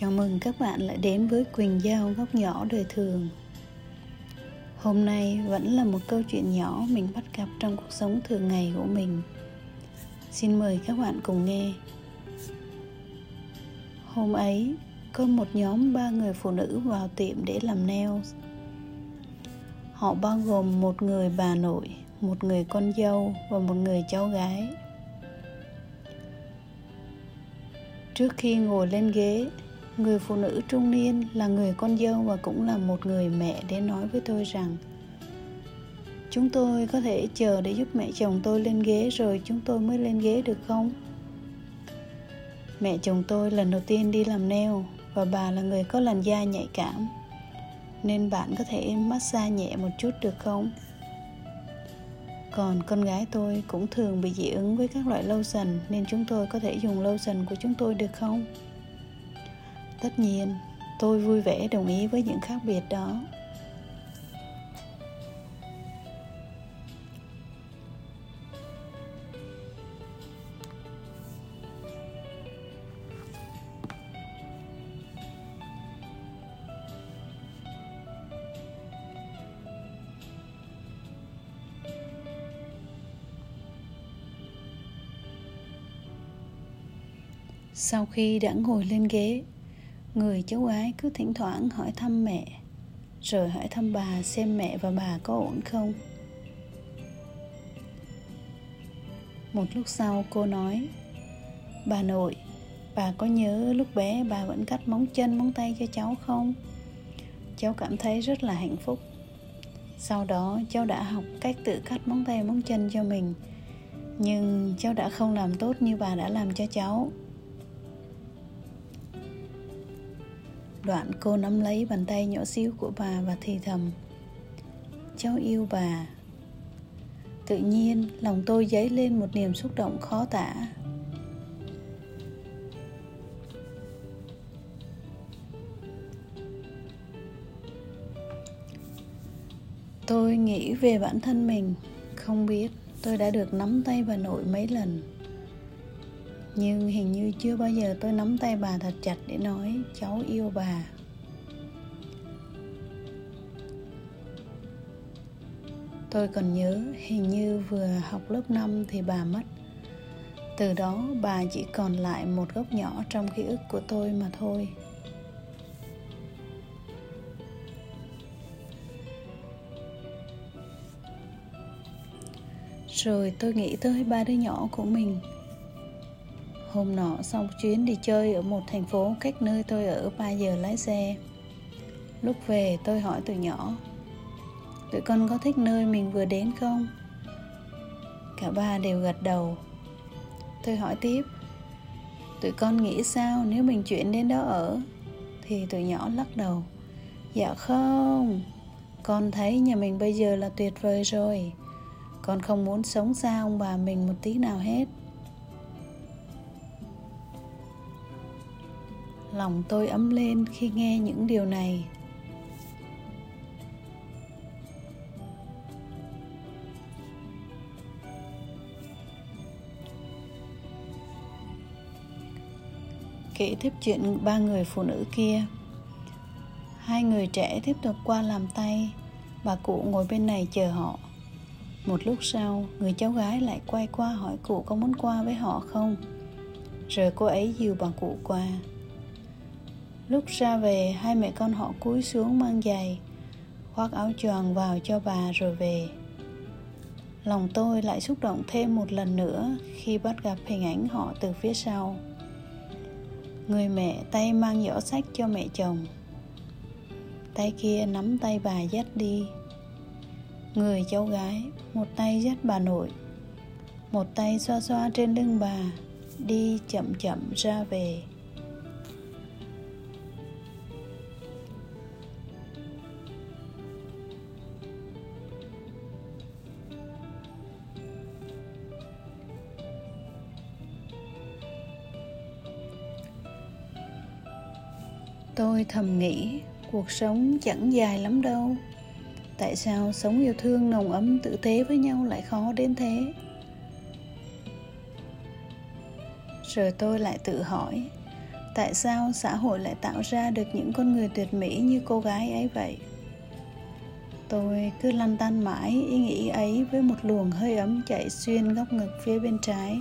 Chào mừng các bạn lại đến với Quỳnh Giao góc nhỏ đời thường. Hôm nay vẫn là một câu chuyện nhỏ mình bắt gặp trong cuộc sống thường ngày của mình. Xin mời các bạn cùng nghe. Hôm ấy, có một nhóm ba người phụ nữ vào tiệm để làm nails. Họ bao gồm một người bà nội, một người con dâu và một người cháu gái. Trước khi ngồi lên ghế, người phụ nữ trung niên là người con dâu và cũng là một người mẹ đến nói với tôi rằng, chúng tôi có thể chờ để giúp mẹ chồng tôi lên ghế rồi chúng tôi mới lên ghế được không? Mẹ chồng tôi lần đầu tiên đi làm neo và bà là người có làn da nhạy cảm, nên bạn có thể massage nhẹ một chút được không? Còn con gái tôi cũng thường bị dị ứng với các loại lâu dần nên chúng tôi có thể dùng lâu dần của chúng tôi được không? Tất nhiên, tôi vui vẻ đồng ý với những khác biệt đó. Sau khi đã ngồi lên ghế người cháu gái cứ thỉnh thoảng hỏi thăm mẹ, rồi hỏi thăm bà xem mẹ và bà có ổn không. Một lúc sau cô nói, bà nội, bà có nhớ lúc bé bà vẫn cắt móng chân, móng tay cho cháu không? Cháu cảm thấy rất là hạnh phúc. Sau đó cháu đã học cách tự cắt móng tay, móng chân cho mình. Nhưng cháu đã không làm tốt như bà đã làm cho cháu. Đoạn cô nắm lấy bàn tay nhỏ xíu của bà và thì thầm, Cháu yêu bà. Tự nhiên, lòng tôi dấy lên một niềm xúc động khó tả. Tôi nghĩ về bản thân mình. Không biết tôi đã được nắm tay bà nội mấy lần nhưng hình như chưa bao giờ tôi nắm tay bà thật chặt để nói, cháu yêu bà. Tôi còn nhớ, hình như vừa học lớp 5 thì bà mất. Từ đó, bà chỉ còn lại một góc nhỏ trong ký ức của tôi mà thôi. Rồi tôi nghĩ tới ba đứa nhỏ của mình. Hôm nọ xong chuyến đi chơi ở một thành phố cách nơi tôi ở 3 giờ lái xe Lúc về, tôi hỏi tụi nhỏ, Tụi con có thích nơi mình vừa đến không? Cả ba đều gật đầu Tôi hỏi tiếp, Tụi con nghĩ sao nếu mình chuyển đến đó ở? Thì tụi nhỏ lắc đầu Dạ không, Con thấy nhà mình bây giờ là tuyệt vời rồi Con không muốn sống xa ông bà mình một tí nào hết lòng tôi ấm lên khi nghe những điều này. Kể tiếp chuyện ba người phụ nữ kia. Hai người trẻ tiếp tục qua làm tay. Bà cụ ngồi bên này chờ họ. Một lúc sau, người cháu gái lại quay qua hỏi cụ có muốn qua với họ không? Rồi cô ấy dìu bà cụ qua. Lúc ra về, hai mẹ con họ cúi xuống mang giày, Khoác áo choàng vào cho bà rồi về. Lòng tôi lại xúc động thêm một lần nữa Khi bắt gặp hình ảnh họ từ phía sau. Người mẹ tay mang giỏ sách cho mẹ chồng. Tay kia nắm tay bà dắt đi. Người cháu gái, Một tay dắt bà nội, Một tay xoa xoa trên lưng bà, Đi chậm chậm ra về. Tôi thầm nghĩ cuộc sống chẳng dài lắm đâu. Tại sao sống yêu thương nồng ấm tử tế với nhau lại khó đến thế? Rồi tôi lại tự hỏi, tại sao xã hội lại tạo ra được những con người tuyệt mỹ như cô gái ấy vậy? Tôi cứ lăn tăn mãi, ý nghĩ ấy với một luồng hơi ấm chạy xuyên góc ngực phía bên trái.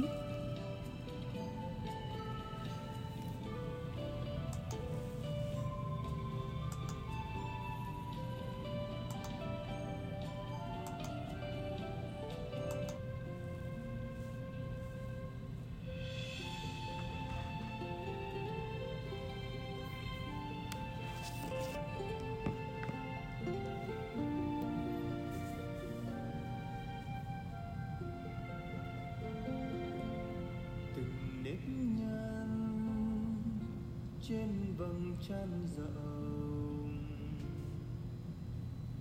Trên vầng trăng rộng.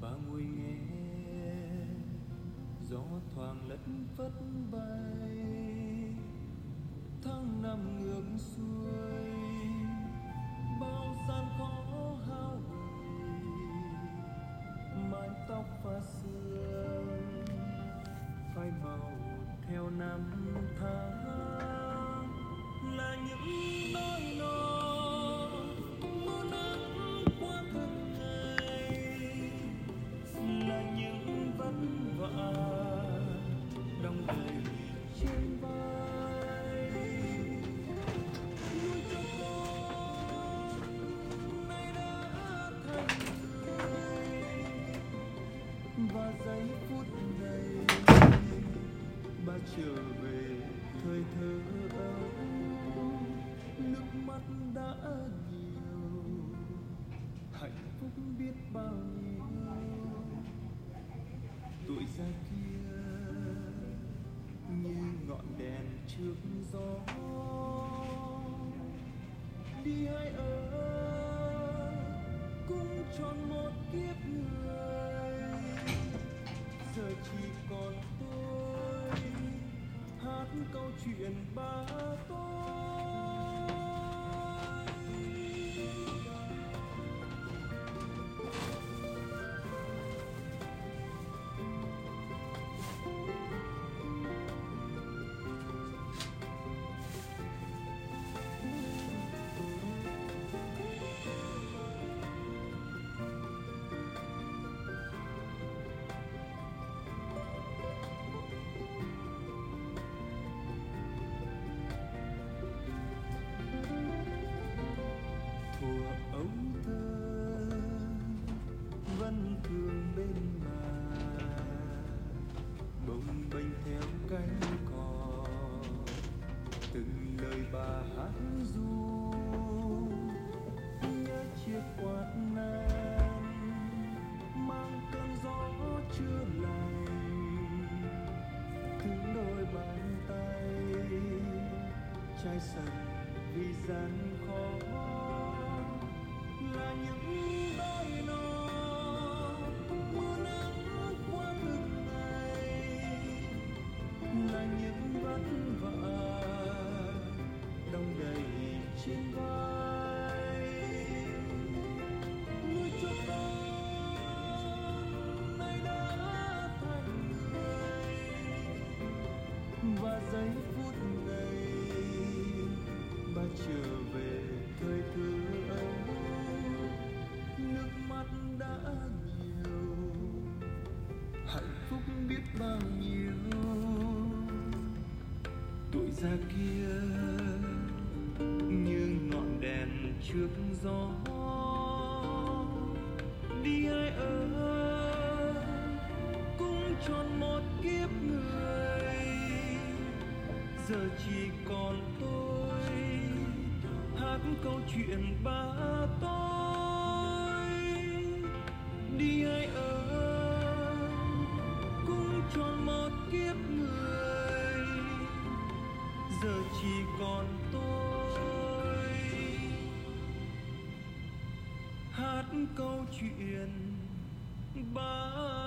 Bà ngồi nghe gió thoảng lất phất bay. Tháng năm ngược xuôi, bao gian khó hao gầy mái tóc pha sương phai màu theo năm tháng. Tuổi ra kia, như ngọn đèn trước gió. Đi hai ở, cũng tròn một kiếp người. Giờ chỉ còn tôi, hát câu chuyện ba tôi. Bà hát ru nhớ chiếc quạt nan mang cơn gió chưa lành. Thương đôi bàn tay chai sần vì gian giây phút này bà trở về thời thơ ấu nước mắt đã nhiều, hạnh phúc biết bao nhiêu. Tuổi già kia, như ngọn đèn trước gió. Đi ai ở cũng tròn một kiếp người giờ chỉ còn tôi. Hát câu chuyện ba tôi. Đi ai ở cũng chọn một kiếp người. Giờ chỉ còn tôi. Hát câu chuyện ba